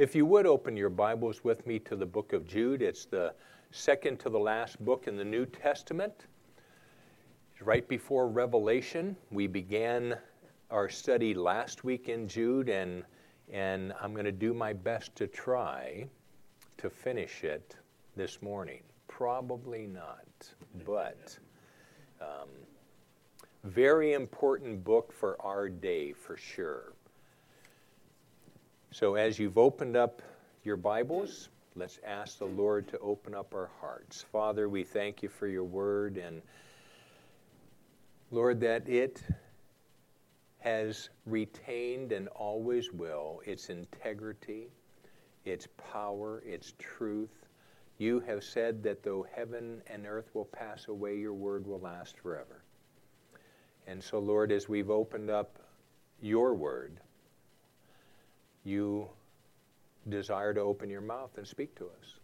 If you would open your Bibles with me to the book of Jude, it's the second to the last book in the New Testament. Right before Revelation, we began our study last week in Jude, and, and I'm going to do my best to try to finish it this morning. Probably not, but um, very important book for our day for sure. So, as you've opened up your Bibles, let's ask the Lord to open up our hearts. Father, we thank you for your word and Lord, that it has retained and always will its integrity, its power, its truth. You have said that though heaven and earth will pass away, your word will last forever. And so, Lord, as we've opened up your word, you desire to open your mouth and speak to us.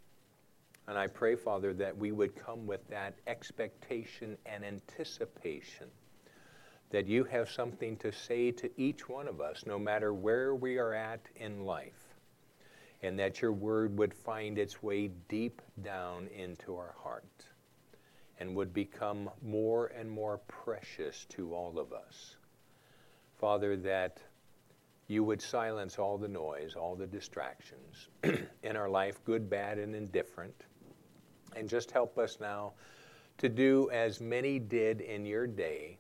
And I pray, Father, that we would come with that expectation and anticipation that you have something to say to each one of us, no matter where we are at in life, and that your word would find its way deep down into our heart and would become more and more precious to all of us. Father, that you would silence all the noise, all the distractions in our life, good, bad, and indifferent. And just help us now to do as many did in your day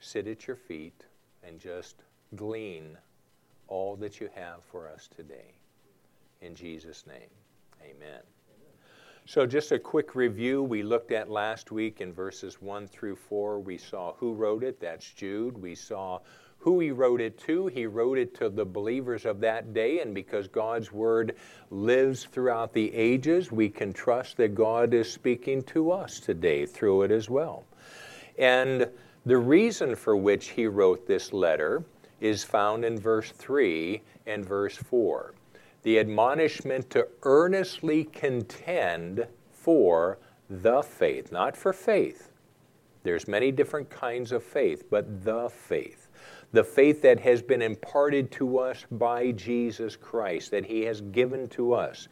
sit at your feet and just glean all that you have for us today. In Jesus' name, amen. So, just a quick review. We looked at last week in verses 1 through 4. We saw who wrote it, that's Jude. We saw who he wrote it to. He wrote it to the believers of that day, and because God's word lives throughout the ages, we can trust that God is speaking to us today through it as well. And the reason for which he wrote this letter is found in verse 3 and verse 4. The admonishment to earnestly contend for the faith, not for faith. There's many different kinds of faith, but the faith the faith that has been imparted to us by Jesus Christ, that He has given to us.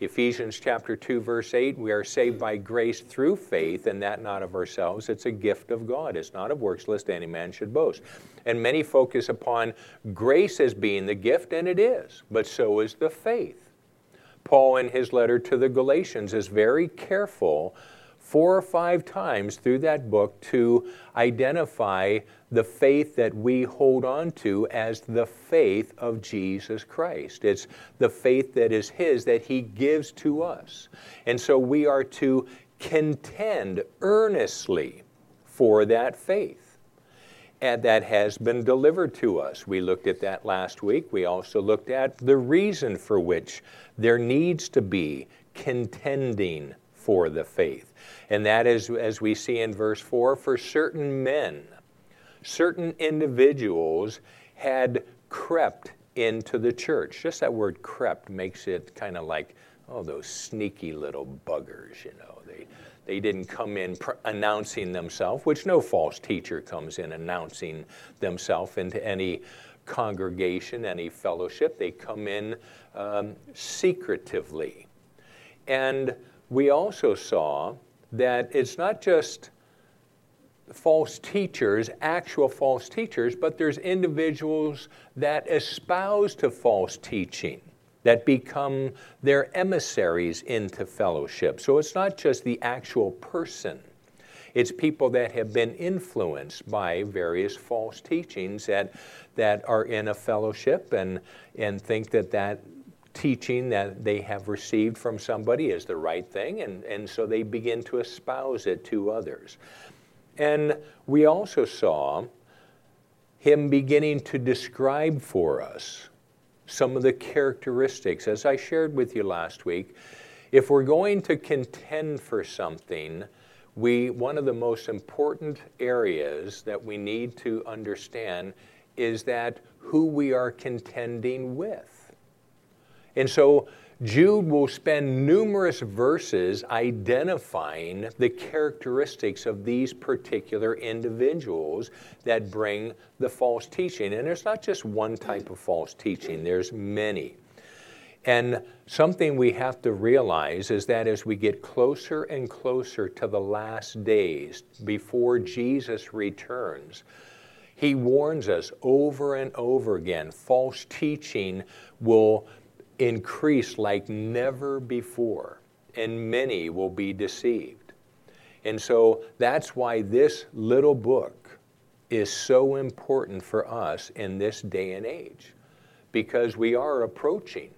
Ephesians chapter 2 verse 8 we are saved by grace through faith and that not of ourselves. It's a gift of God. It's not of works lest any man should boast. And many focus upon grace as being the gift and it is but so is the faith. Paul in his letter to the Galatians is very careful four or five times through that book to identify the faith that we hold on to as the faith of Jesus Christ. It's the faith that is His that He gives to us. And so we are to contend earnestly for that faith. And that has been delivered to us. We looked at that last week. We also looked at the reason for which there needs to be contending for the faith. And that is, as we see in verse 4, for certain men, certain individuals had crept into the church. Just that word crept makes it kind of like, oh, those sneaky little buggers, you know. They, they didn't come in pr- announcing themselves, which no false teacher comes in announcing themselves into any congregation, any fellowship. They come in um, secretively. And we also saw that it's not just false teachers, actual false teachers, but there's individuals that espouse to false teaching that become their emissaries into fellowship. So it's not just the actual person. It's people that have been influenced by various false teachings that, that are in a fellowship and, and think that that teaching that they have received from somebody is the right thing, and, and so they begin to espouse it to others. And we also saw him beginning to describe for us some of the characteristics. As I shared with you last week, if we're going to contend for something, we, one of the most important areas that we need to understand is that who we are contending with. And so Jude will spend numerous verses identifying the characteristics of these particular individuals that bring the false teaching. And there's not just one type of false teaching, there's many. And something we have to realize is that as we get closer and closer to the last days before Jesus returns, he warns us over and over again false teaching will increase like never before, and many will be deceived. And so that's why this little book is so important for us in this day and age, because we are approaching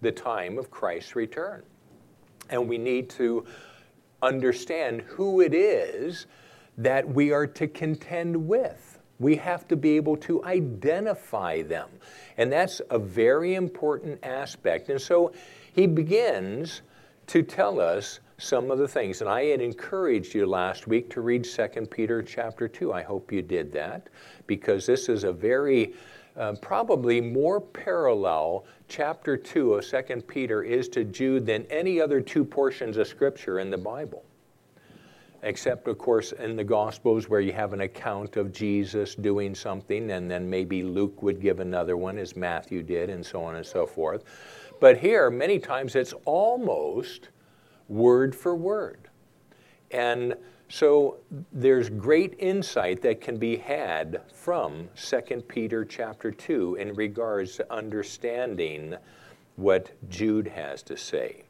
the time of Christ's return. And we need to understand who it is that we are to contend with. We have to be able to identify them. And that's a very important aspect. And so he begins to tell us some of the things. And I had encouraged you last week to read 2 Peter chapter 2. I hope you did that because this is a very uh, probably more parallel chapter 2 of 2 Peter is to Jude than any other two portions of Scripture in the Bible. Except, of course, in the Gospels where you have an account of Jesus doing something, and then maybe Luke would give another one, as Matthew did, and so on and so forth. But here, many times, it's almost word for word. And so there's great insight that can be had from 2 Peter chapter 2 in regards to understanding what Jude has to say.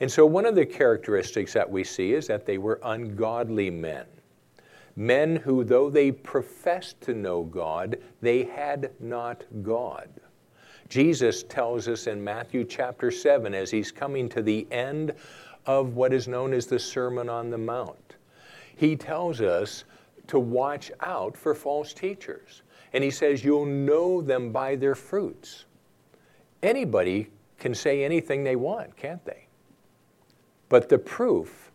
And so one of the characteristics that we see is that they were ungodly men. Men who, though they professed to know God, they had not God. Jesus tells us in Matthew chapter 7, as he's coming to the end of what is known as the Sermon on the Mount, he tells us to watch out for false teachers. And he says, You'll know them by their fruits. Anybody can say anything they want, can't they? But the proof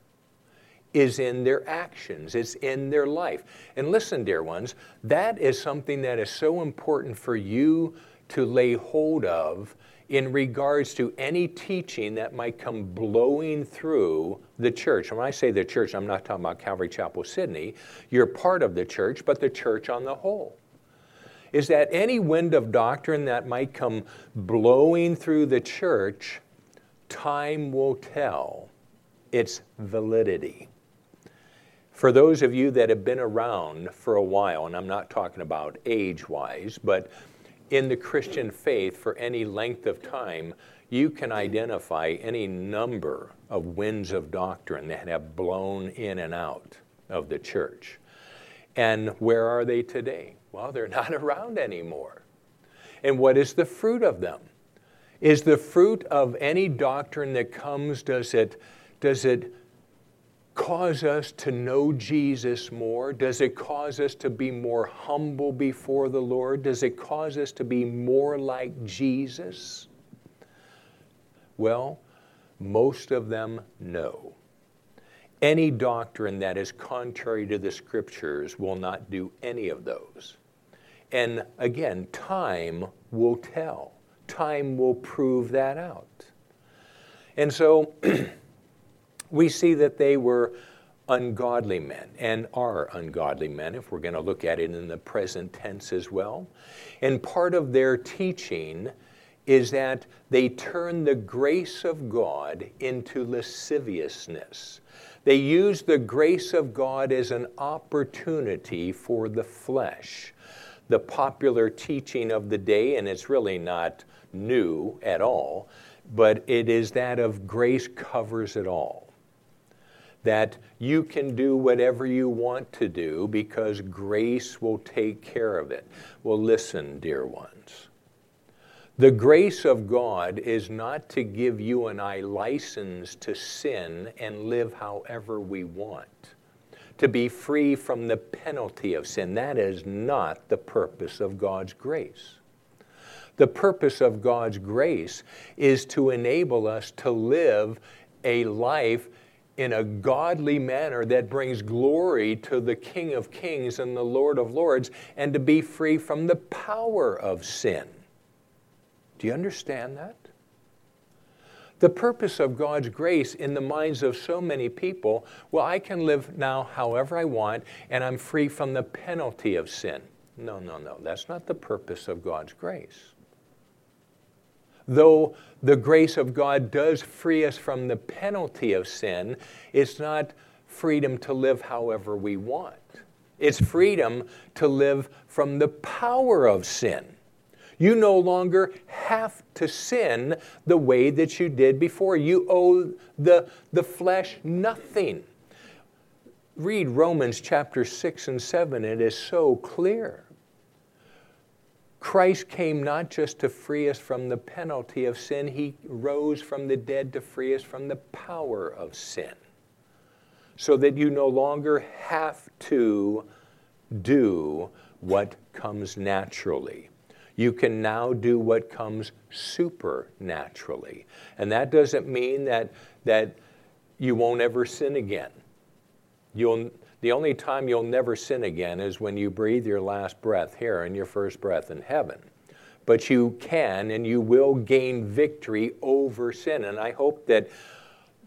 is in their actions, it's in their life. And listen, dear ones, that is something that is so important for you to lay hold of in regards to any teaching that might come blowing through the church. when I say the church, I'm not talking about Calvary Chapel, Sydney. You're part of the church, but the church on the whole. Is that any wind of doctrine that might come blowing through the church, time will tell its validity. For those of you that have been around for a while, and I'm not talking about age wise, but in the Christian faith for any length of time, you can identify any number of winds of doctrine that have blown in and out of the church. And where are they today? Well, they're not around anymore. And what is the fruit of them? Is the fruit of any doctrine that comes, does it, does it cause us to know Jesus more? Does it cause us to be more humble before the Lord? Does it cause us to be more like Jesus? Well, most of them no. Any doctrine that is contrary to the scriptures will not do any of those. And again, time will tell. Time will prove that out. And so we see that they were ungodly men and are ungodly men, if we're going to look at it in the present tense as well. And part of their teaching is that they turn the grace of God into lasciviousness. They use the grace of God as an opportunity for the flesh. The popular teaching of the day, and it's really not new at all, but it is that of grace covers it all that you can do whatever you want to do because grace will take care of it. Well, listen, dear ones. The grace of God is not to give you and I license to sin and live however we want, to be free from the penalty of sin. That is not the purpose of God's grace. The purpose of God's grace is to enable us to live a life in a godly manner that brings glory to the King of Kings and the Lord of Lords, and to be free from the power of sin. Do you understand that? The purpose of God's grace in the minds of so many people well, I can live now however I want, and I'm free from the penalty of sin. No, no, no. That's not the purpose of God's grace. Though the grace of God does free us from the penalty of sin, it's not freedom to live however we want. It's freedom to live from the power of sin. You no longer have to sin the way that you did before. You owe the, the flesh nothing. Read Romans chapter 6 and 7, it is so clear. Christ came not just to free us from the penalty of sin, He rose from the dead to free us from the power of sin. So that you no longer have to do what comes naturally. You can now do what comes supernaturally. And that doesn't mean that, that you won't ever sin again. You'll, the only time you'll never sin again is when you breathe your last breath here and your first breath in heaven. But you can and you will gain victory over sin. And I hope that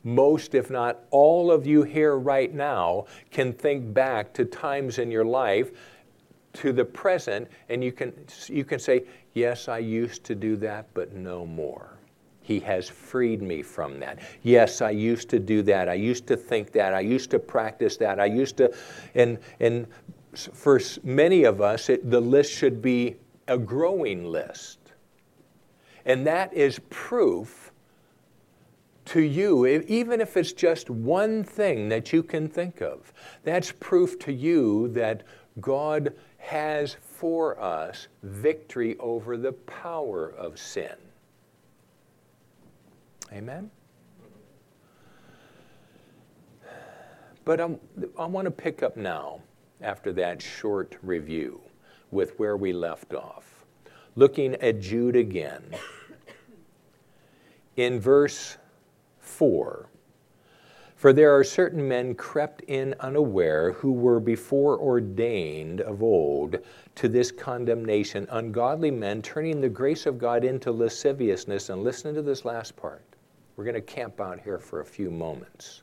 most, if not all of you here right now, can think back to times in your life to the present and you can, you can say, Yes, I used to do that, but no more. He has freed me from that. Yes, I used to do that. I used to think that. I used to practice that. I used to, and, and for many of us, it, the list should be a growing list. And that is proof to you, even if it's just one thing that you can think of, that's proof to you that God has for us victory over the power of sin. Amen? But I'm, I want to pick up now, after that short review, with where we left off. Looking at Jude again. In verse 4, for there are certain men crept in unaware who were before ordained of old to this condemnation, ungodly men turning the grace of God into lasciviousness. And listen to this last part. We're going to camp out here for a few moments.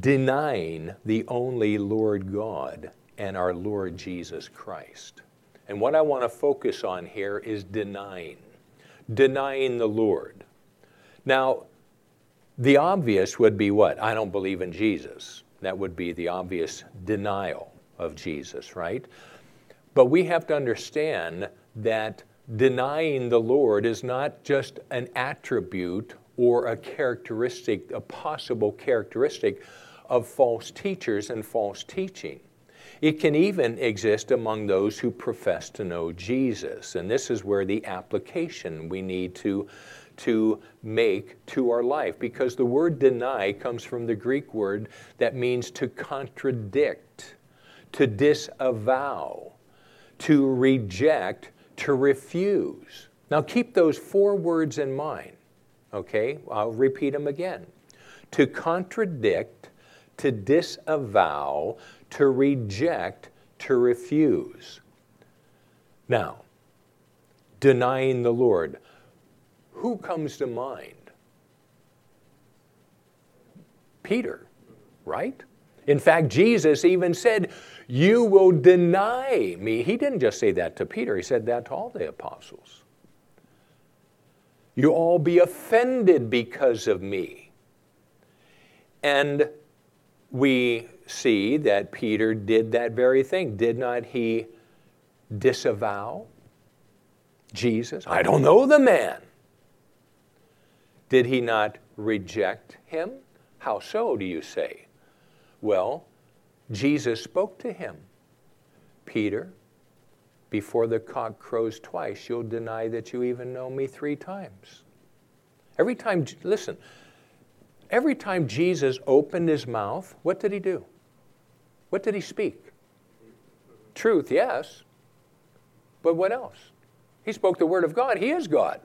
Denying the only Lord God and our Lord Jesus Christ. And what I want to focus on here is denying, denying the Lord. Now, the obvious would be what? I don't believe in Jesus. That would be the obvious denial of Jesus, right? But we have to understand that denying the Lord is not just an attribute or a characteristic, a possible characteristic of false teachers and false teaching. It can even exist among those who profess to know Jesus. And this is where the application we need to, to make to our life. Because the word deny comes from the Greek word that means to contradict, to disavow, to reject, to refuse. Now keep those four words in mind, okay? I'll repeat them again. To contradict, to disavow, to reject, to refuse. Now, denying the Lord. Who comes to mind? Peter, right? In fact, Jesus even said, You will deny me. He didn't just say that to Peter, he said that to all the apostles. You all be offended because of me. And we see that Peter did that very thing. Did not he disavow Jesus? I don't know the man. Did he not reject him? How so, do you say? Well, Jesus spoke to him Peter, before the cock crows twice, you'll deny that you even know me three times. Every time, listen, every time Jesus opened his mouth, what did he do? What did he speak? Truth, yes. But what else? He spoke the word of God. He is God.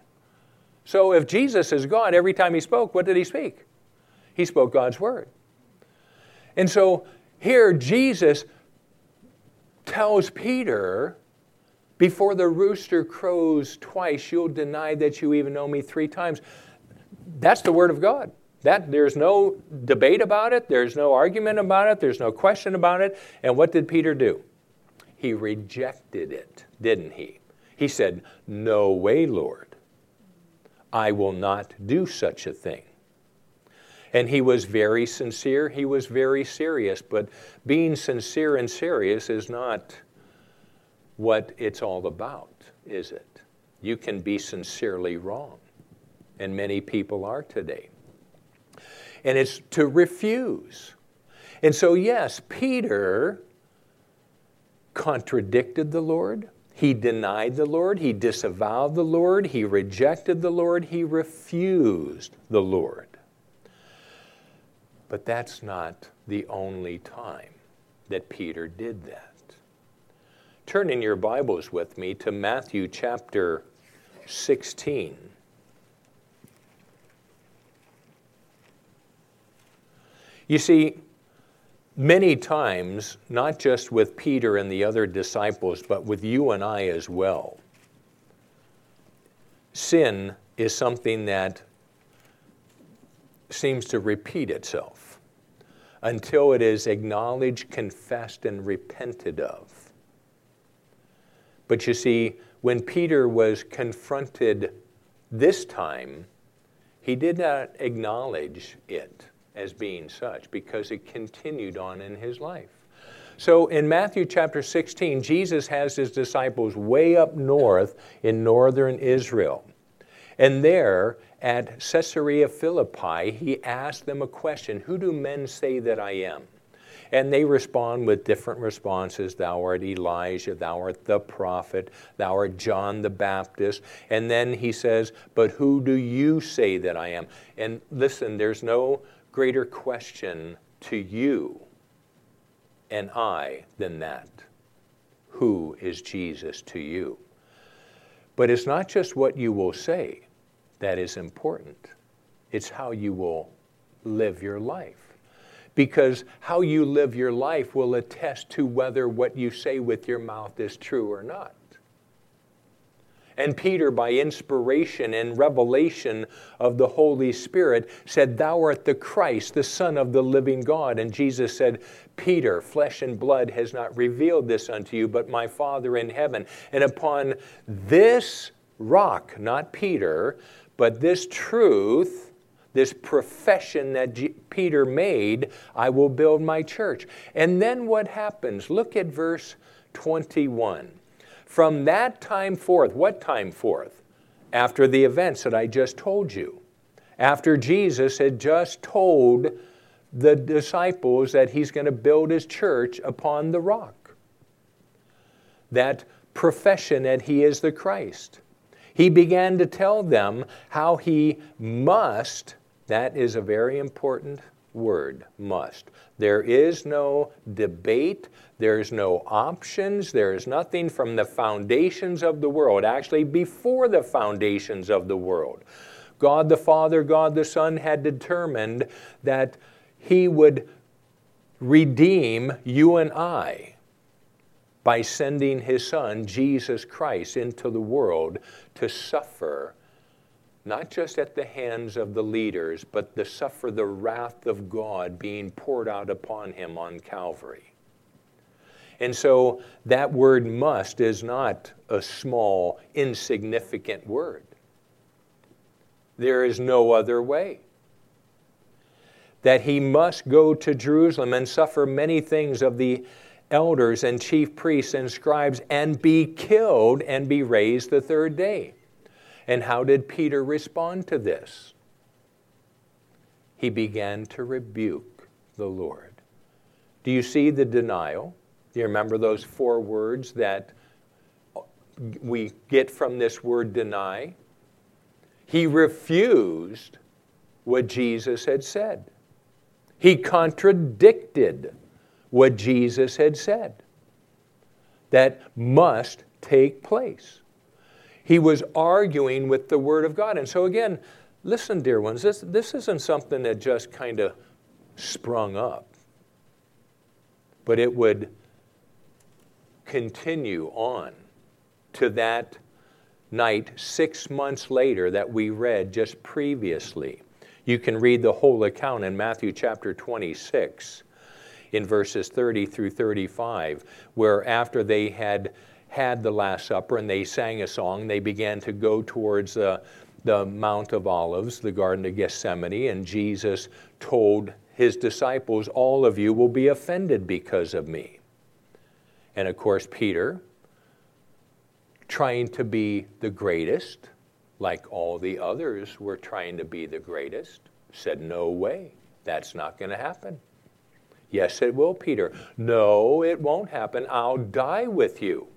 So if Jesus is God, every time he spoke, what did he speak? He spoke God's word. And so here, Jesus tells Peter, before the rooster crows twice, you'll deny that you even know me three times. That's the word of God. That there's no debate about it, there's no argument about it, there's no question about it. And what did Peter do? He rejected it, didn't he? He said, No way, Lord. I will not do such a thing. And he was very sincere, he was very serious, but being sincere and serious is not what it's all about, is it? You can be sincerely wrong, and many people are today. And it's to refuse. And so, yes, Peter contradicted the Lord. He denied the Lord. He disavowed the Lord. He rejected the Lord. He refused the Lord. But that's not the only time that Peter did that. Turn in your Bibles with me to Matthew chapter 16. You see, many times, not just with Peter and the other disciples, but with you and I as well, sin is something that seems to repeat itself until it is acknowledged, confessed, and repented of. But you see, when Peter was confronted this time, he did not acknowledge it as being such because it continued on in his life. So in Matthew chapter 16, Jesus has his disciples way up north in northern Israel. And there at Caesarea Philippi, he asked them a question Who do men say that I am? And they respond with different responses. Thou art Elijah, thou art the prophet, thou art John the Baptist. And then he says, But who do you say that I am? And listen, there's no greater question to you and I than that. Who is Jesus to you? But it's not just what you will say that is important, it's how you will live your life because how you live your life will attest to whether what you say with your mouth is true or not. And Peter, by inspiration and revelation of the Holy Spirit, said, Thou art the Christ, the Son of the living God. And Jesus said, Peter, flesh and blood has not revealed this unto you, but my Father in heaven. And upon this rock, not Peter, but this truth, this profession that G- Peter made, I will build my church. And then what happens? Look at verse 21. From that time forth, what time forth? After the events that I just told you. After Jesus had just told the disciples that he's going to build his church upon the rock. That profession that he is the Christ. He began to tell them how he must that is a very important word, must. There is no debate, there's no options, there is nothing from the foundations of the world, actually, before the foundations of the world. God the Father, God the Son had determined that He would redeem you and I by sending His Son, Jesus Christ, into the world to suffer not just at the hands of the leaders, but to suffer the wrath of God being poured out upon him on Calvary. And so that word must is not a small, insignificant word. There is no other way. That he must go to Jerusalem and suffer many things of the elders and chief priests and scribes and be killed and be raised the third day. And how did Peter respond to this? He began to rebuke the Lord. Do you see the denial? Do you remember those four words that we get from this word deny? He refused what Jesus had said. He contradicted what Jesus had said. That must take place. He was arguing with the Word of God. And so, again, listen, dear ones, this, this isn't something that just kind of sprung up, but it would continue on to that night six months later that we read just previously. You can read the whole account in Matthew chapter 26 in verses 30 through 35, where after they had had the Last Supper and they sang a song, they began to go towards the Mount of Olives, the Garden of Gethsemane, and Jesus told his disciples, All of you will be offended because of me. And of course, Peter, trying to be the greatest, like all the others were trying to be the greatest, said, No way, that's not going to happen. Yes, it will, Peter. No, it won't happen. I'll die with you.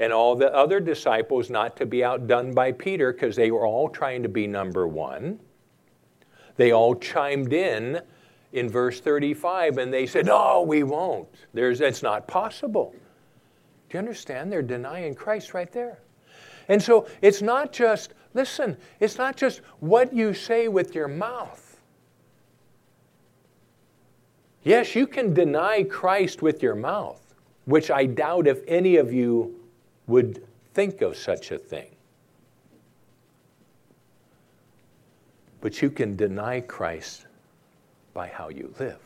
And all the other disciples, not to be outdone by Peter, because they were all trying to be number one, they all chimed in in verse 35 and they said, No, we won't. There's, it's not possible. Do you understand? They're denying Christ right there. And so it's not just, listen, it's not just what you say with your mouth. Yes, you can deny Christ with your mouth, which I doubt if any of you would think of such a thing. But you can deny Christ by how you live.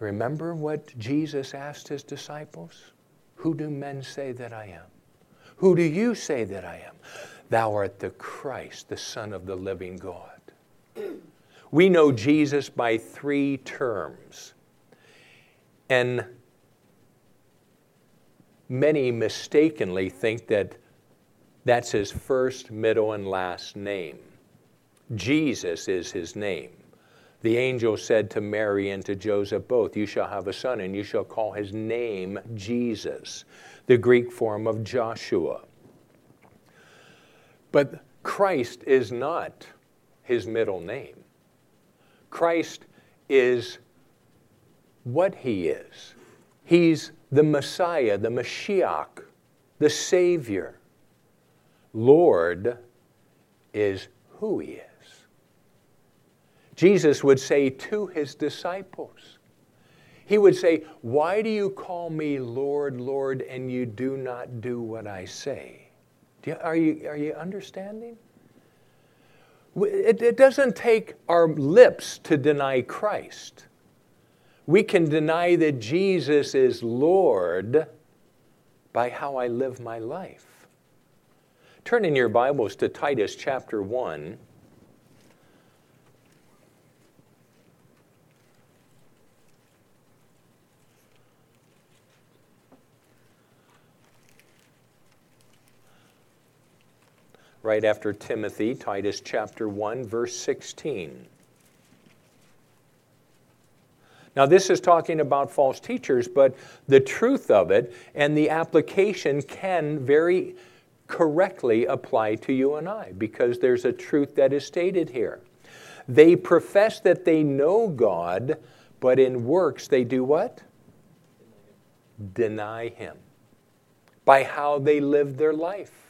Remember what Jesus asked his disciples? Who do men say that I am? Who do you say that I am? Thou art the Christ, the Son of the living God. We know Jesus by three terms. And many mistakenly think that that's his first, middle, and last name. Jesus is his name. The angel said to Mary and to Joseph both, You shall have a son, and you shall call his name Jesus, the Greek form of Joshua. But Christ is not his middle name. Christ is what he is. He's the Messiah, the Mashiach, the Savior. Lord is who he is. Jesus would say to his disciples, He would say, Why do you call me Lord, Lord, and you do not do what I say? You, are, you, are you understanding? It, it doesn't take our lips to deny Christ. We can deny that Jesus is Lord by how I live my life. Turn in your Bibles to Titus chapter 1. Right after Timothy, Titus chapter 1, verse 16. Now, this is talking about false teachers, but the truth of it and the application can very correctly apply to you and I because there's a truth that is stated here. They profess that they know God, but in works they do what? Deny Him by how they live their life.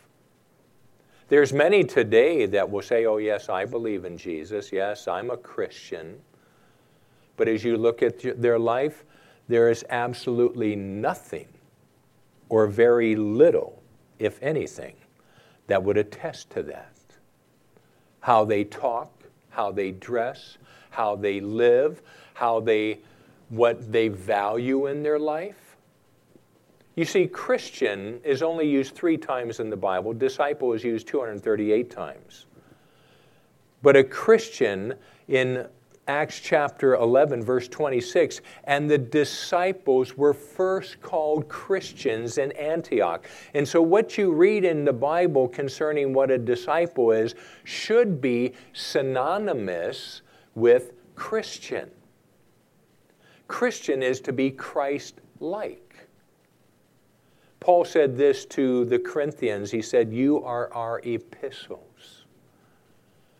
There's many today that will say, oh, yes, I believe in Jesus. Yes, I'm a Christian. But as you look at their life, there is absolutely nothing or very little, if anything, that would attest to that. How they talk, how they dress, how they live, how they, what they value in their life. You see, Christian is only used three times in the Bible, disciple is used 238 times. But a Christian in Acts chapter 11, verse 26, and the disciples were first called Christians in Antioch. And so, what you read in the Bible concerning what a disciple is should be synonymous with Christian. Christian is to be Christ like. Paul said this to the Corinthians. He said, You are our epistles,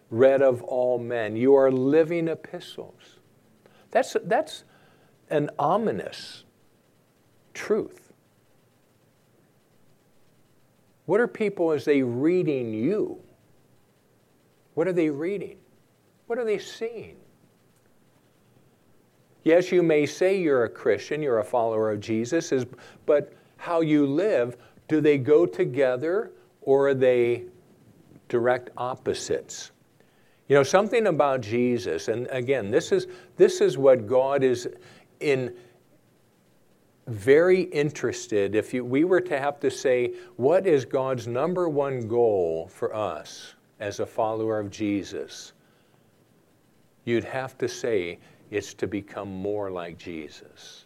read of all men. You are living epistles. That's, that's an ominous truth. What are people as they reading you? What are they reading? What are they seeing? Yes, you may say you're a Christian, you're a follower of Jesus, but how you live, do they go together or are they direct opposites? You know, something about Jesus, and again, this is, this is what God is in very interested if you, we were to have to say, what is God's number one goal for us as a follower of Jesus? You'd have to say it's to become more like Jesus.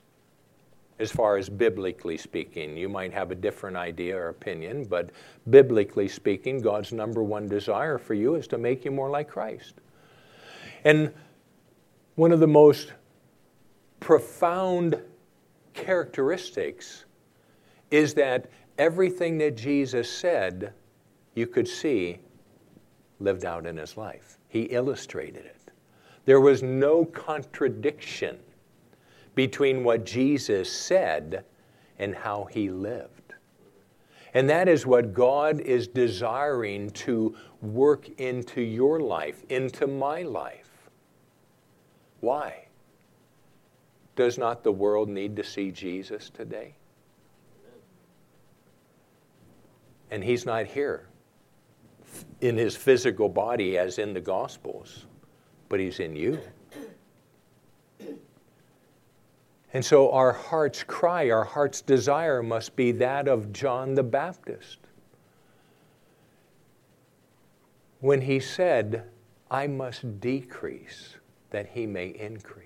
As far as biblically speaking, you might have a different idea or opinion, but biblically speaking, God's number one desire for you is to make you more like Christ. And one of the most profound characteristics is that everything that Jesus said, you could see lived out in his life. He illustrated it. There was no contradiction between what Jesus said and how he lived. And that is what God is desiring to work into your life, into my life. Why? Does not the world need to see Jesus today? And he's not here in his physical body as in the Gospels, but he's in you. And so our heart's cry, our heart's desire must be that of John the Baptist. When he said, I must decrease that he may increase.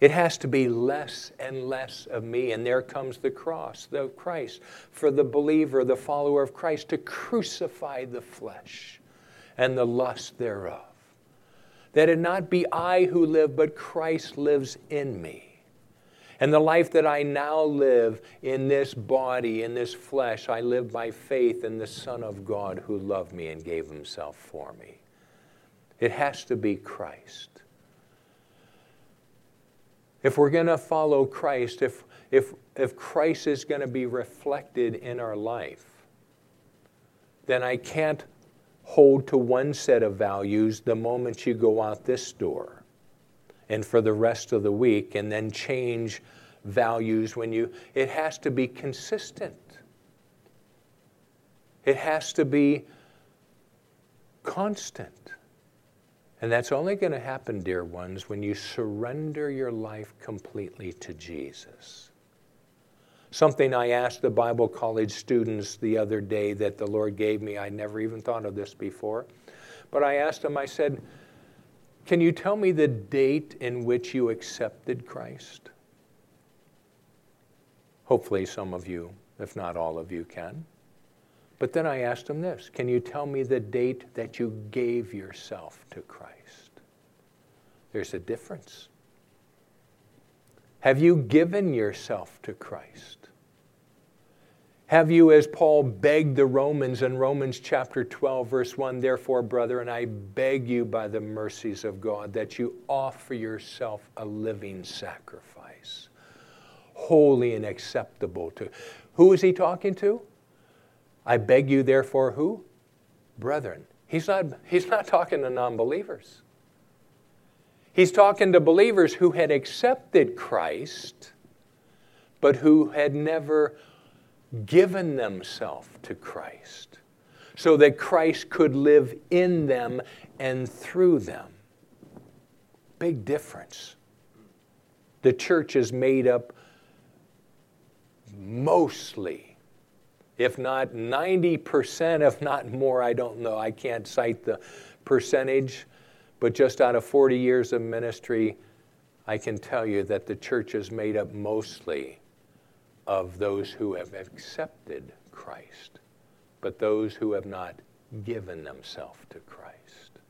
It has to be less and less of me. And there comes the cross, the Christ, for the believer, the follower of Christ, to crucify the flesh and the lust thereof. That it not be I who live, but Christ lives in me. And the life that I now live in this body, in this flesh, I live by faith in the Son of God who loved me and gave himself for me. It has to be Christ. If we're going to follow Christ, if, if, if Christ is going to be reflected in our life, then I can't hold to one set of values the moment you go out this door and for the rest of the week and then change values when you it has to be consistent it has to be constant and that's only going to happen, dear ones, when you surrender your life completely to Jesus. Something I asked the Bible college students the other day that the Lord gave me, I never even thought of this before. But I asked them, I said, Can you tell me the date in which you accepted Christ? Hopefully, some of you, if not all of you, can. But then I asked him this Can you tell me the date that you gave yourself to Christ? There's a difference. Have you given yourself to Christ? Have you, as Paul begged the Romans in Romans chapter 12, verse 1, therefore, brethren, I beg you by the mercies of God that you offer yourself a living sacrifice, holy and acceptable to. Who is he talking to? I beg you, therefore, who? Brethren. He's not, he's not talking to non believers. He's talking to believers who had accepted Christ, but who had never given themselves to Christ so that Christ could live in them and through them. Big difference. The church is made up mostly if not 90%, if not more, I don't know. I can't cite the percentage, but just out of 40 years of ministry, I can tell you that the church is made up mostly of those who have accepted Christ, but those who have not given themselves to Christ.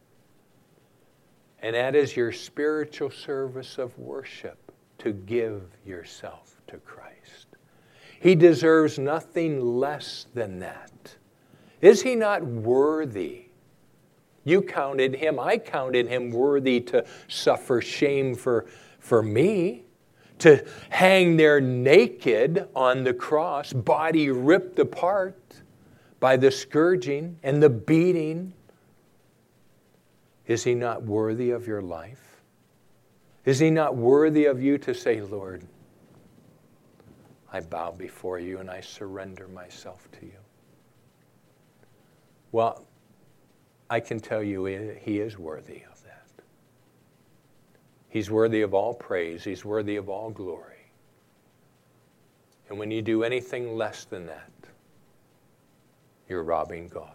And that is your spiritual service of worship to give yourself to Christ. He deserves nothing less than that. Is he not worthy? You counted him, I counted him worthy to suffer shame for, for me, to hang there naked on the cross, body ripped apart by the scourging and the beating. Is he not worthy of your life? Is he not worthy of you to say, Lord, I bow before you and I surrender myself to you. Well, I can tell you he is worthy of. He's worthy of all praise, he's worthy of all glory. And when you do anything less than that, you're robbing God.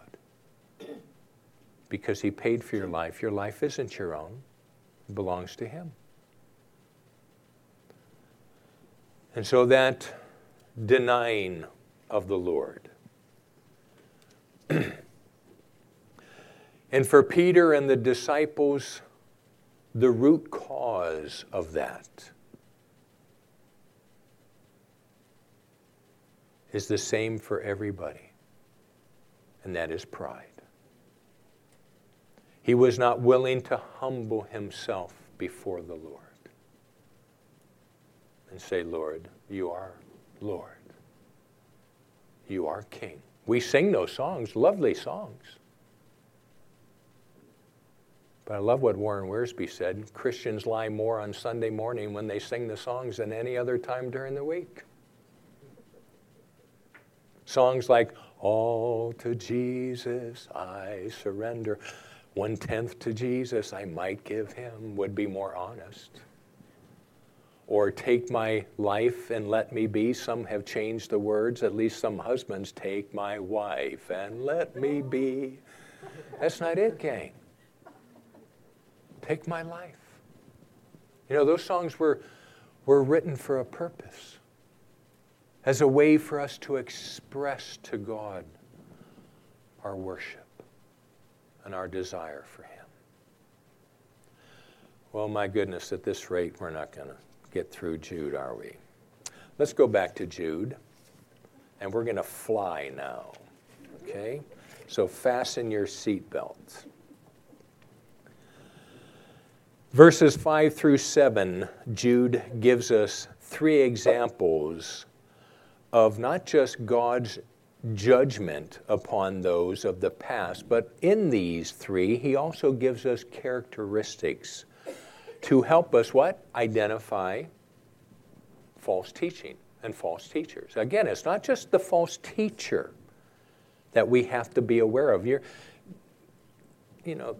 Because He paid for your life. Your life isn't your own, it belongs to Him. And so that denying of the Lord. and for Peter and the disciples, the root cause of that is the same for everybody, and that is pride. He was not willing to humble himself before the Lord and say, Lord, you are Lord. You are King. We sing those songs, lovely songs. But I love what Warren Wiersbe said Christians lie more on Sunday morning when they sing the songs than any other time during the week. Songs like, All to Jesus I surrender, one tenth to Jesus I might give him, would be more honest. Or take my life and let me be. Some have changed the words. At least some husbands take my wife and let me be. That's not it, gang. Take my life. You know, those songs were, were written for a purpose, as a way for us to express to God our worship and our desire for Him. Well, my goodness, at this rate, we're not going to get through Jude, are we? Let's go back to Jude, and we're going to fly now. Okay? So fasten your seatbelts. Verses 5 through 7, Jude gives us three examples of not just God's judgment upon those of the past, but in these three, he also gives us characteristics to help us what? Identify false teaching and false teachers. Again, it's not just the false teacher that we have to be aware of. You're, you know,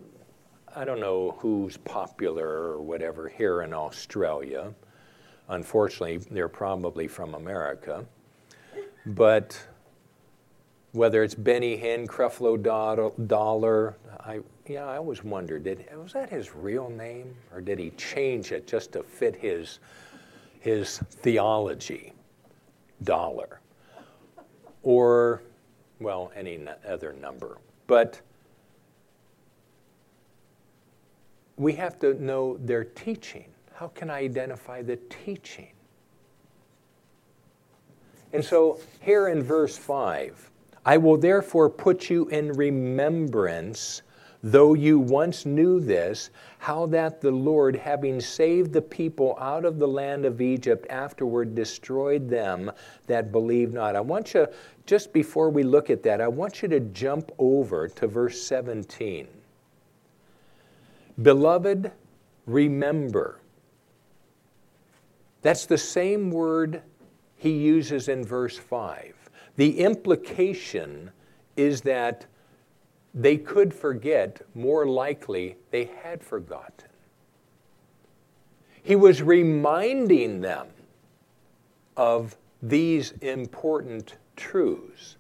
I don't know who's popular or whatever here in Australia. Unfortunately, they're probably from America. But whether it's Benny Hinn, Creflo Dollar, I, yeah, I always wondered, did, was that his real name? Or did he change it just to fit his, his theology? Dollar. Or, well, any other number. But we have to know their teaching. How can I identify the teaching? And so here in verse 5, I will therefore put you in remembrance, though you once knew this, how that the Lord, having saved the people out of the land of Egypt, afterward destroyed them that believed not. I want you, just before we look at that, I want you to jump over to verse 17. Beloved, remember. That's the same word he uses in verse 5. The implication is that they could forget, more likely, they had forgotten. He was reminding them of these important truths.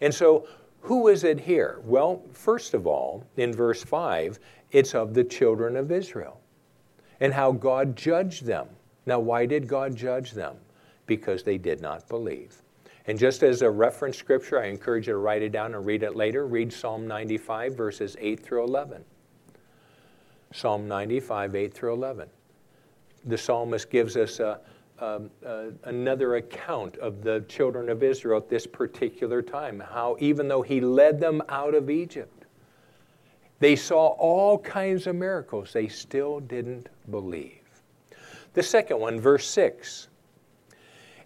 And so, who is it here? Well, first of all, in verse 5, it's of the children of Israel and how God judged them. Now, why did God judge them? Because they did not believe. And just as a reference scripture, I encourage you to write it down and read it later. Read Psalm 95, verses 8 through 11. Psalm 95, 8 through 11. The psalmist gives us a, um, uh, another account of the children of Israel at this particular time. How, even though he led them out of Egypt, they saw all kinds of miracles. They still didn't believe. The second one, verse 6.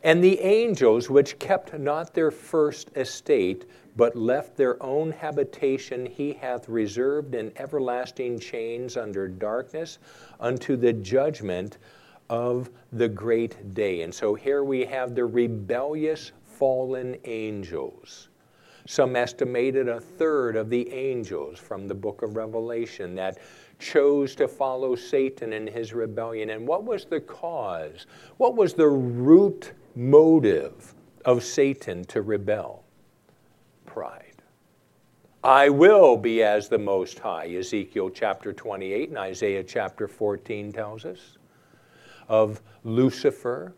And the angels which kept not their first estate, but left their own habitation, he hath reserved in everlasting chains under darkness unto the judgment of the great day. And so here we have the rebellious fallen angels. Some estimated a third of the angels from the book of Revelation that chose to follow Satan in his rebellion. And what was the cause? What was the root motive of Satan to rebel? Pride. I will be as the Most High, Ezekiel chapter 28 and Isaiah chapter 14 tells us. Of Lucifer,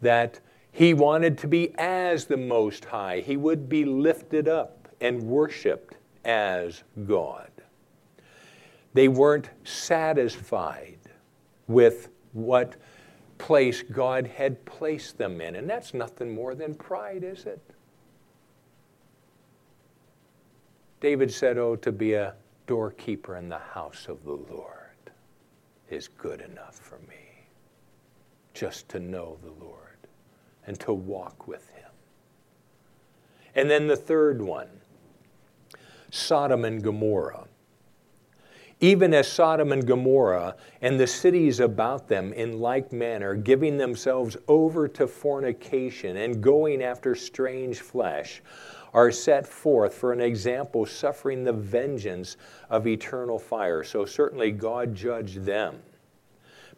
that he wanted to be as the Most High. He would be lifted up and worshiped as God. They weren't satisfied with what place God had placed them in. And that's nothing more than pride, is it? David said, Oh, to be a doorkeeper in the house of the Lord is good enough for me. Just to know the Lord and to walk with Him. And then the third one Sodom and Gomorrah. Even as Sodom and Gomorrah and the cities about them, in like manner, giving themselves over to fornication and going after strange flesh, are set forth for an example, suffering the vengeance of eternal fire. So certainly God judged them.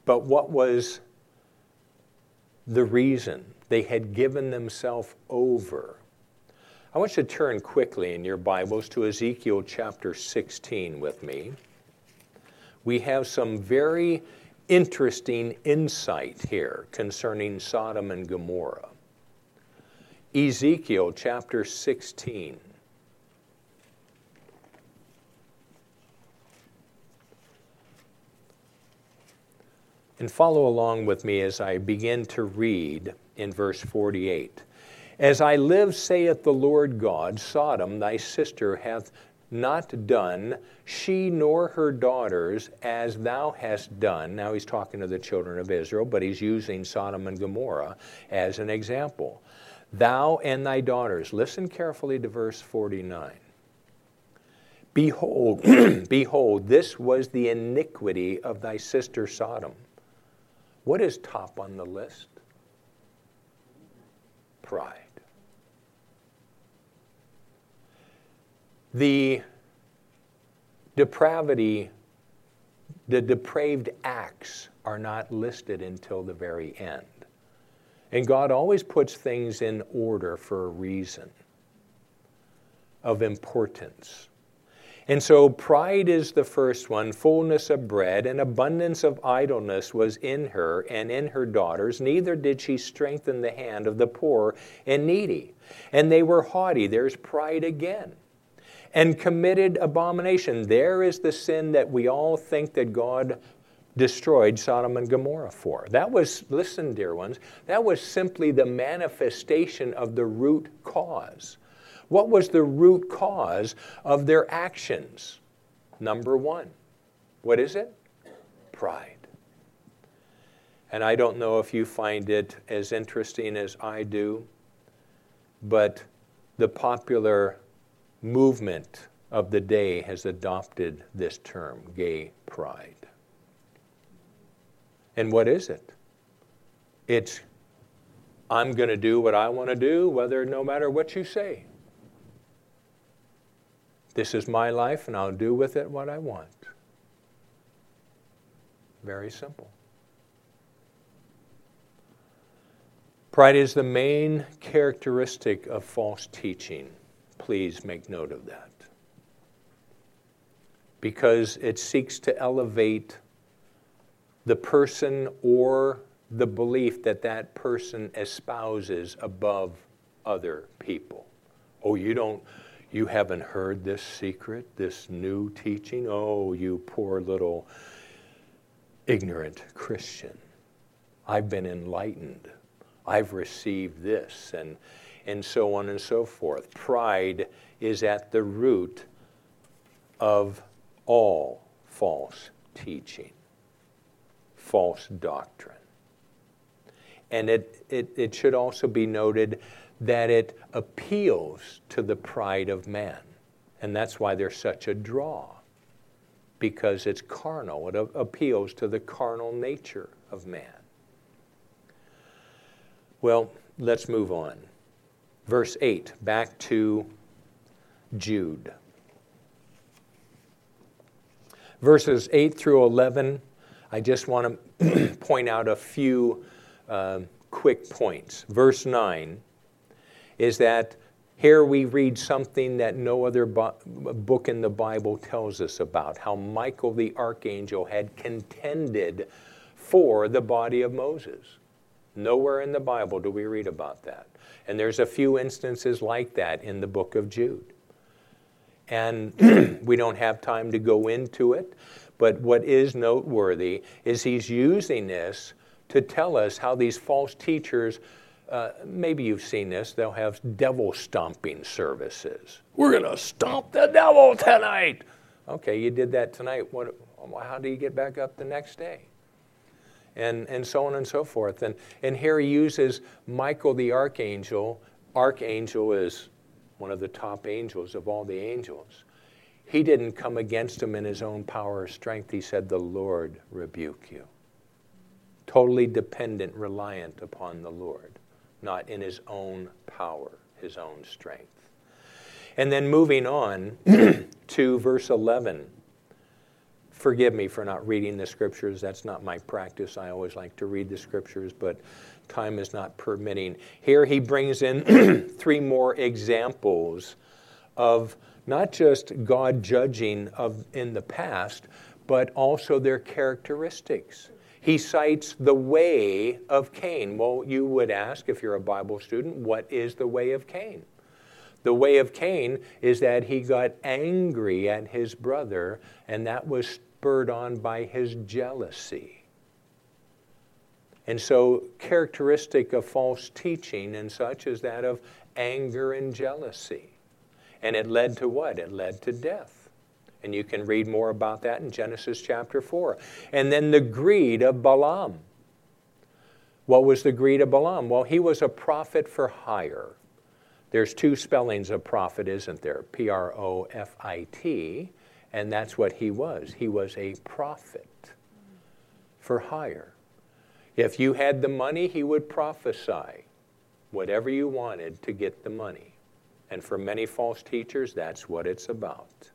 But what was the reason? They had given themselves over. I want you to turn quickly in your Bibles to Ezekiel chapter 16 with me. We have some very interesting insight here concerning Sodom and Gomorrah. Ezekiel chapter 16. And follow along with me as I begin to read in verse 48. As I live, saith the Lord God, Sodom, thy sister, hath not done, she nor her daughters, as thou hast done. Now he's talking to the children of Israel, but he's using Sodom and Gomorrah as an example. Thou and thy daughters, listen carefully to verse 49. Behold, behold, this was the iniquity of thy sister Sodom. What is top on the list? Pride. The depravity, the depraved acts are not listed until the very end. And God always puts things in order for a reason of importance. And so pride is the first one, fullness of bread, and abundance of idleness was in her and in her daughters. Neither did she strengthen the hand of the poor and needy. And they were haughty. There's pride again. And committed abomination. There is the sin that we all think that God destroyed Sodom and Gomorrah for. That was, listen, dear ones, that was simply the manifestation of the root cause. What was the root cause of their actions? Number one. What is it? Pride. And I don't know if you find it as interesting as I do, but the popular movement of the day has adopted this term, gay pride. And what is it? It's, I'm going to do what I want to do, whether no matter what you say. This is my life, and I'll do with it what I want. Very simple. Pride is the main characteristic of false teaching. Please make note of that. Because it seeks to elevate the person or the belief that that person espouses above other people. Oh, you don't you haven't heard this secret, this new teaching? Oh, you poor little ignorant Christian. I've been enlightened. I've received this, and, and so on and so forth. Pride is at the root of all false teaching, false doctrine. And it, it, it should also be noted that it appeals to the pride of man. And that's why there's such a draw, because it's carnal. It appeals to the carnal nature of man. Well, let's move on. Verse 8, back to Jude. Verses 8 through 11, I just want to point out a few uh, quick points. Verse 9 is that here we read something that no other book in the Bible tells us about how Michael the archangel had contended for the body of Moses. Nowhere in the Bible do we read about that. And there's a few instances like that in the book of Jude. And we don't have time to go into it, but what is noteworthy is he's using this to tell us how these false teachers, uh, maybe you've seen this, they'll have devil stomping services. We're going to stomp the devil tonight. Okay, you did that tonight. What, how do you get back up the next day? And, and so on and so forth. And, and here he uses Michael the archangel. Archangel is one of the top angels of all the angels. He didn't come against him in his own power or strength. He said, The Lord rebuke you. Totally dependent, reliant upon the Lord, not in his own power, his own strength. And then moving on to verse 11. Forgive me for not reading the scriptures. That's not my practice. I always like to read the scriptures, but time is not permitting. Here he brings in three more examples of not just God judging of in the past, but also their characteristics. He cites the way of Cain. Well, you would ask if you're a Bible student, what is the way of Cain? The way of Cain is that he got angry at his brother, and that was spurred on by his jealousy. And so, characteristic of false teaching and such is that of anger and jealousy. And it led to what? It led to death. And you can read more about that in Genesis chapter 4. And then the greed of Balaam. What was the greed of Balaam? Well, he was a prophet for hire. There's two spellings of prophet, isn't there? P R O F I T. And that's what he was. He was a prophet for hire. If you had the money, he would prophesy whatever you wanted to get the money. And for many false teachers, that's what it's about.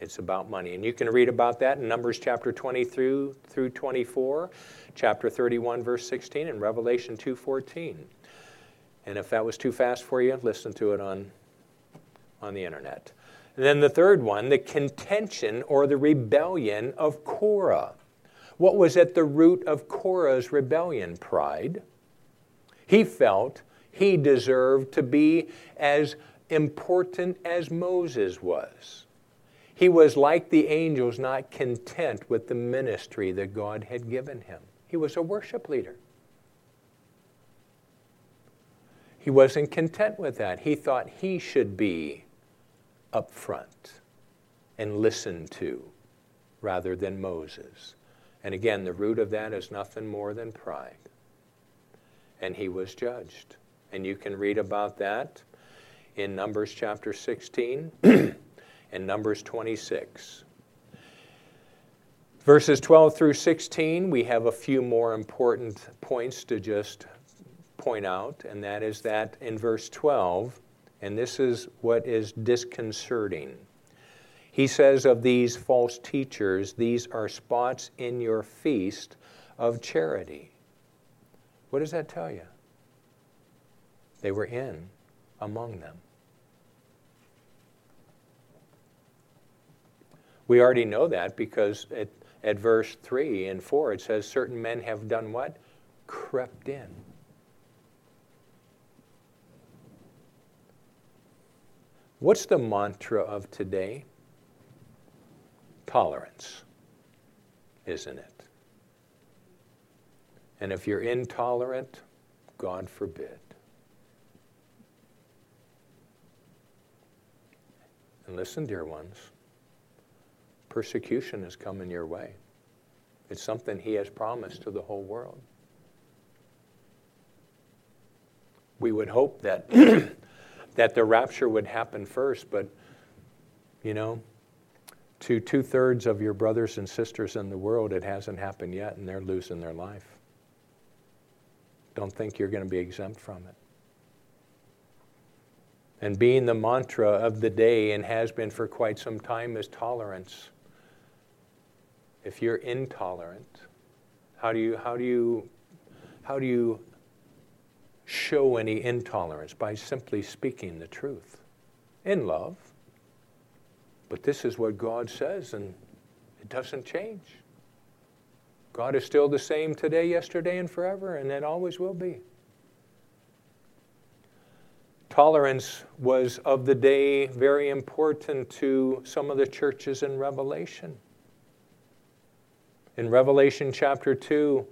It's about money. And you can read about that in Numbers chapter 20 through, through 24, chapter 31, verse 16, and Revelation 2.14. And if that was too fast for you, listen to it on, on the internet. And then the third one, the contention or the rebellion of Korah. What was at the root of Korah's rebellion? Pride. He felt he deserved to be as important as Moses was. He was like the angels, not content with the ministry that God had given him. He was a worship leader. He wasn't content with that. He thought he should be up front and listened to rather than Moses. And again, the root of that is nothing more than pride. And he was judged. And you can read about that in Numbers chapter 16 and Numbers 26. Verses 12 through 16, we have a few more important points to just point out, and that is that in verse 12, and this is what is disconcerting. He says of these false teachers, these are spots in your feast of charity. What does that tell you? They were in among them. We already know that because at, at verse 3 and 4 it says, Certain men have done what? Crept in. What's the mantra of today? tolerance, isn't it? And if you're intolerant, God forbid. And listen, dear ones, persecution is coming your way. It's something He has promised to the whole world. We would hope that, that the rapture would happen first, but, you know, to two thirds of your brothers and sisters in the world, it hasn't happened yet, and they're losing their life. Don't think you're going to be exempt from it. And being the mantra of the day and has been for quite some time is tolerance. If you're intolerant, how do you, how do you, how do you show any intolerance by simply speaking the truth in love. But this is what God says, and it doesn't change. God is still the same today, yesterday, and forever, and it always will be. Tolerance was of the day very important to some of the churches in Revelation. In Revelation chapter 2,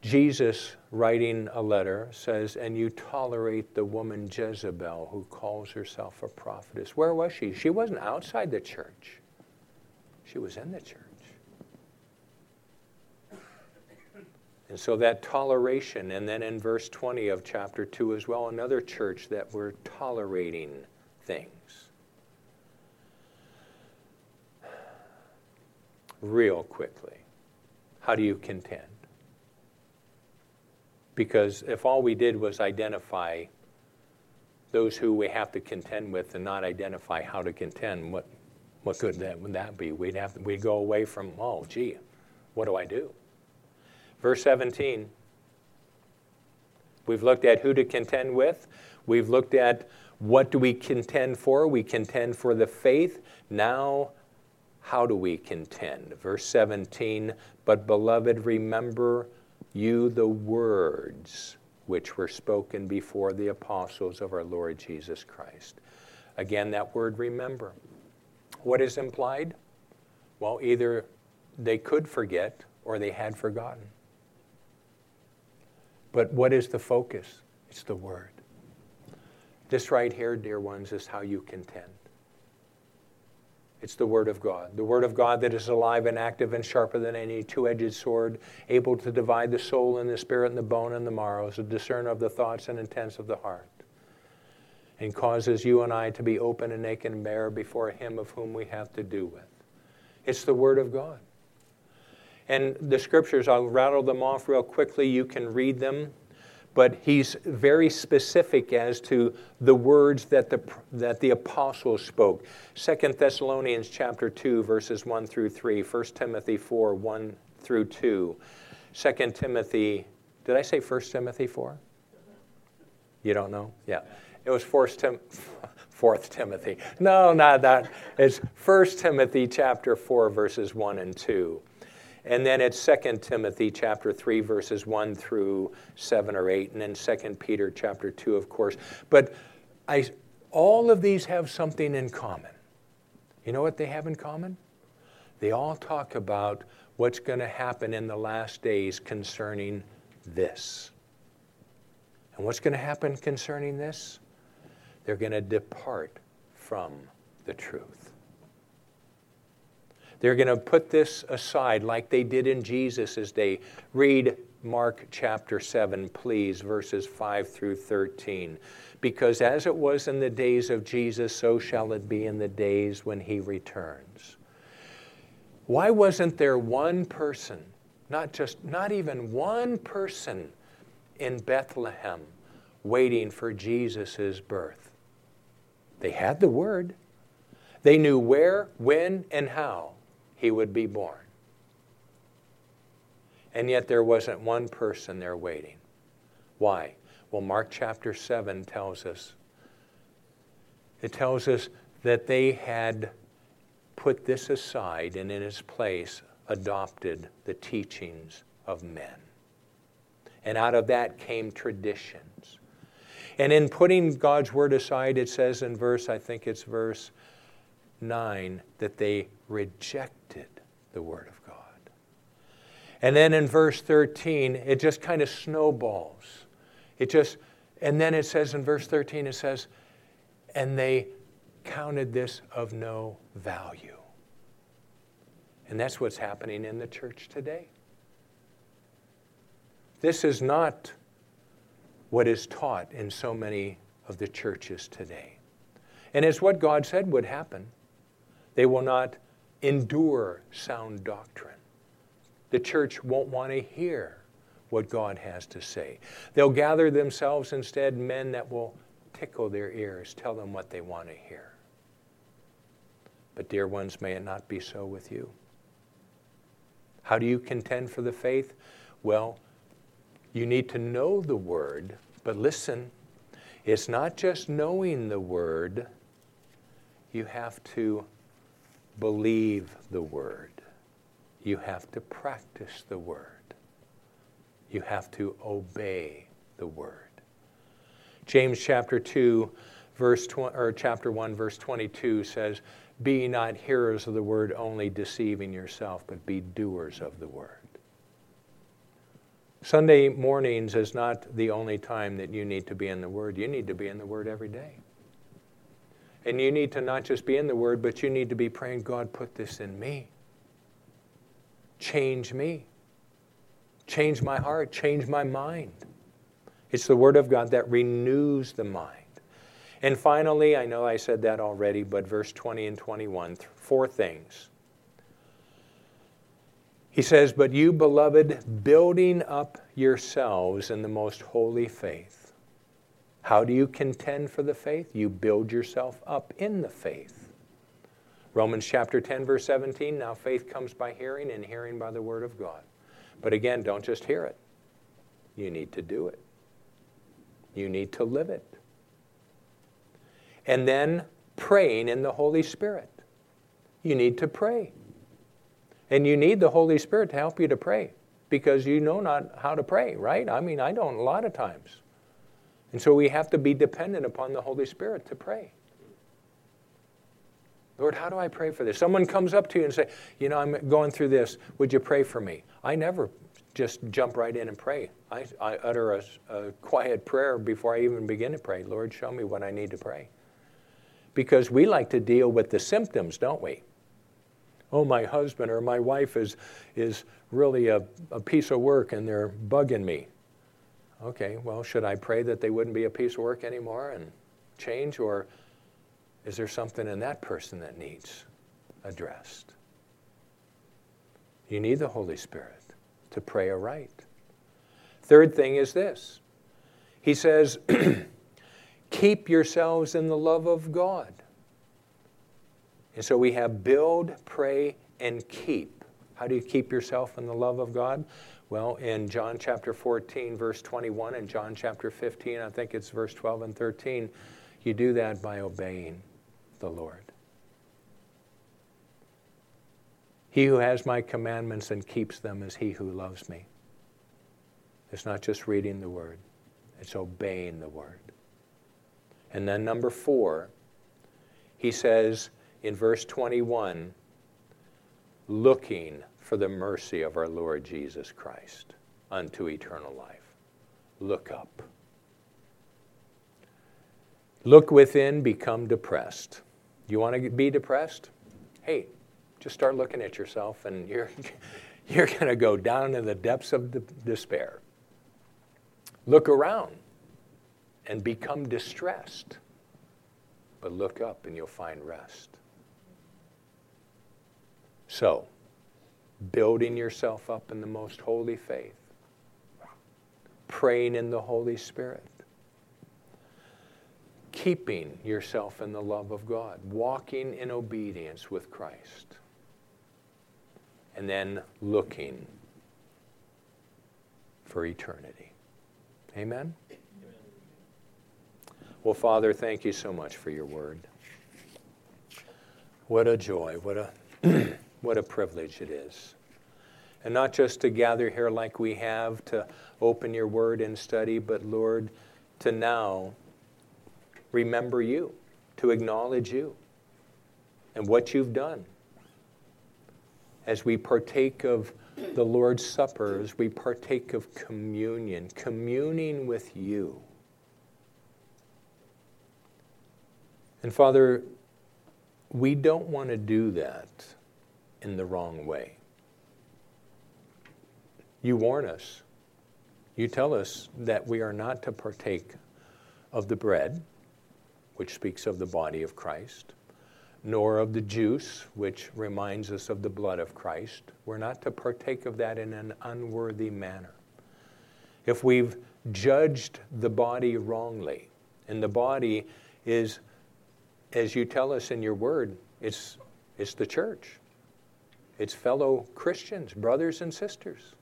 Jesus, writing a letter, says, And you tolerate the woman Jezebel who calls herself a prophetess. Where was she? She wasn't outside the church, she was in the church. And so that toleration, and then in verse 20 of chapter 2 as well, another church that were tolerating things. Real quickly, how do you contend? Because if all we did was identify those who we have to contend with and not identify how to contend, what, what good that, would that be? We'd, have we'd go away from, oh, gee, what do I do? Verse 17. We've looked at who to contend with. We've looked at what do we contend for? We contend for the faith. Now, how do we contend? Verse 17. But, beloved, remember you the words which were spoken before the apostles of our Lord Jesus Christ. Again, that word remember. What is implied? Well, either they could forget or they had forgotten. But what is the focus? It's the Word. This right here, dear ones, is how you contend. It's the Word of God. The Word of God that is alive and active and sharper than any two edged sword, able to divide the soul and the spirit and the bone and the marrows, to discern of the thoughts and intents of the heart, and causes you and I to be open and naked and bare before Him of whom we have to do with. It's the Word of God. And the scriptures, I'll rattle them off real quickly. You can read them. But he's very specific as to the words that the, that the apostles spoke. Second Thessalonians chapter 2, verses 1 through 3. 1 Timothy 4, 1 through 2. 2 Timothy, did I say 1 Timothy 4? You don't know? Yeah. It was 4 Tim, Fourth Timothy. No, not that. It's 1 Timothy chapter 4, verses 1 and 2. And then it's 2 Timothy chapter 3 verses 1 through 7 or 8 and then 2 Peter chapter 2 of course. But I all of these have something in common. You know what they have in common? They all talk about what's going to happen in the last days concerning this. And what's going to happen concerning this? They're going to depart from the truth. They're going to put this aside like they did in Jesus' day. Read Mark chapter 7, please, verses 5 through 13. Because as it was in the days of Jesus, so shall it be in the days when he returns. Why wasn't there one person, not just, not even one person in Bethlehem waiting for Jesus' birth? They had the word. They knew where, when, and how he would be born. And yet there wasn't one person there waiting. Why? Well, Mark chapter 7 tells us. It tells us that they had put this aside and in its place adopted the teachings of men. And out of that came traditions. And in putting God's word aside, it says in verse, I think it's verse 9, that they rejected the Word of God. And then in verse 13, it just kind of snowballs. It just, and then it says in verse 13, it says, and they counted this of no value. And that's what's happening in the church today. This is not what is taught in so many of the churches today. And it's what God said would happen. They will not endure sound doctrine. The church won't want to hear what God has to say. They'll gather themselves instead men that will tickle their ears, tell them what they want to hear. But, dear ones, may it not be so with you. How do you contend for the faith? Well, You need to know the Word, but listen, it's not just knowing the Word, you have to believe the Word. You have to practice the Word. You have to obey the Word. James chapter 2, verse 20, or chapter 1, verse 22 says, Be not hearers of the word only, deceiving yourself, but be doers of the word. Sunday mornings is not the only time that you need to be in the Word. You need to be in the Word every day. And you need to not just be in the Word, but you need to be praying, God, put this in me. Change me. Change my heart. Change my mind. It's the Word of God that renews the mind. And finally, I know I said that already, but verse 20 and 21, four things. He says, But you, beloved, building up yourselves in the most holy faith. How do you contend for the faith? You build yourself up in the faith. Romans chapter 10, verse 17 Now faith comes by hearing, and hearing by the word of God. But again, don't just hear it, you need to do it, you need to live it. And then praying in the Holy Spirit. You need to pray. And you need the Holy Spirit to help you to pray because you know not how to pray, right? I mean, I don't a lot of times. And so we have to be dependent upon the Holy Spirit to pray. Lord, how do I pray for this? Someone comes up to you and say, "You know, I'm going through this. Would you pray for me?" I never just jump right in and pray. I, I utter a, a quiet prayer before I even begin to pray. Lord, show me what I need to pray. Because we like to deal with the symptoms, don't we? oh, my husband or my wife is, is really a, a piece of work and they're bugging me. Okay, well, should I pray that they wouldn't be a piece of work anymore and change? Or is there something in that person that needs addressed? You need the Holy Spirit to pray aright. Third thing is this He says, Keep yourselves in the love of God. And so we have build, pray, and keep. How do you keep yourself in the love of God? Well, in John chapter 14, verse 21, and John chapter 15, I think it's verse 12 and 13, you do that by obeying the Lord. He who has my commandments and keeps them is he who loves me. It's not just reading the word, it's obeying the word. And then, number four, he says, in verse 21 looking for the mercy of our Lord Jesus Christ unto eternal life. Look up. Look within, become depressed. You want to be depressed? Hey, just start looking at yourself and you're, you're going to go down in the depths of de- despair. Look around and become distressed. But look up and you'll find rest. So, building yourself up in the most holy faith, praying in the Holy Spirit, keeping yourself in the love of God, walking in obedience with Christ, and then looking for eternity. Amen? Well, Father, thank you so much for your word. What a joy. What a. What a privilege it is. And not just to gather here like we have to open your word and study, but Lord, to now remember you, to acknowledge you and what you've done. As we partake of the Lord's Supper, as we partake of communion, communing with you. And Father, we don't want to do that in the wrong way. You warn us. You tell us that we are not to partake of the bread, which speaks of the body of Christ, nor of the juice, which reminds us of the blood of Christ. We're not to partake of that in an unworthy manner. If we've judged the body wrongly, and the body is, as you tell us in your word, it's, it's the church its fellow Christians, brothers and sisters.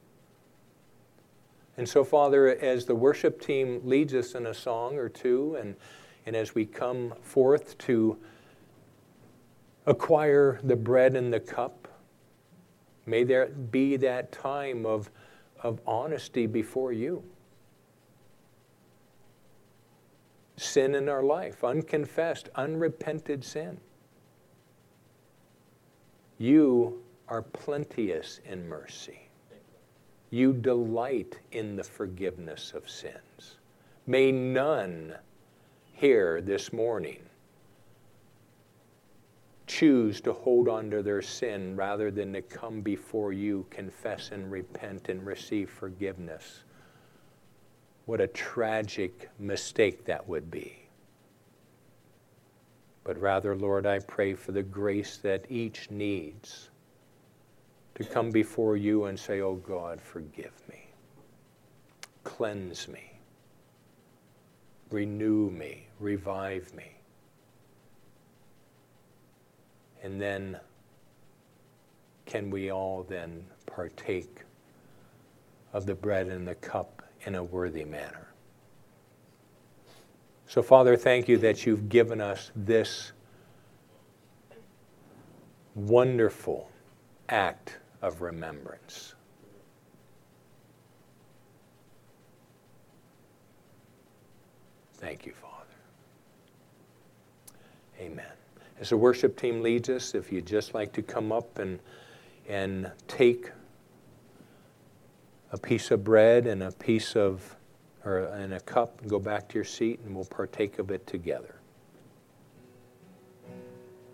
And so, Father, as the worship team leads us in a song or two, and, and as we come forth to acquire the bread and the cup, may there be that time of, of honesty before you. Sin in our life, unconfessed, unrepented sin. You are plenteous in mercy. You delight in the forgiveness of sins. May none here this morning choose to hold on to their sin rather than to come before you, confess and repent and receive forgiveness. What a tragic mistake that would be. But rather, Lord, I pray for the grace that each needs to come before you and say, Oh God, forgive me, cleanse me, renew me, revive me. And then, can we all then partake of the bread and the cup in a worthy manner? So, Father, thank you that you've given us this wonderful act of remembrance. Thank you, Father. Amen. As the worship team leads us, if you'd just like to come up and, and take a piece of bread and a piece of or in a cup and go back to your seat and we'll partake of it together.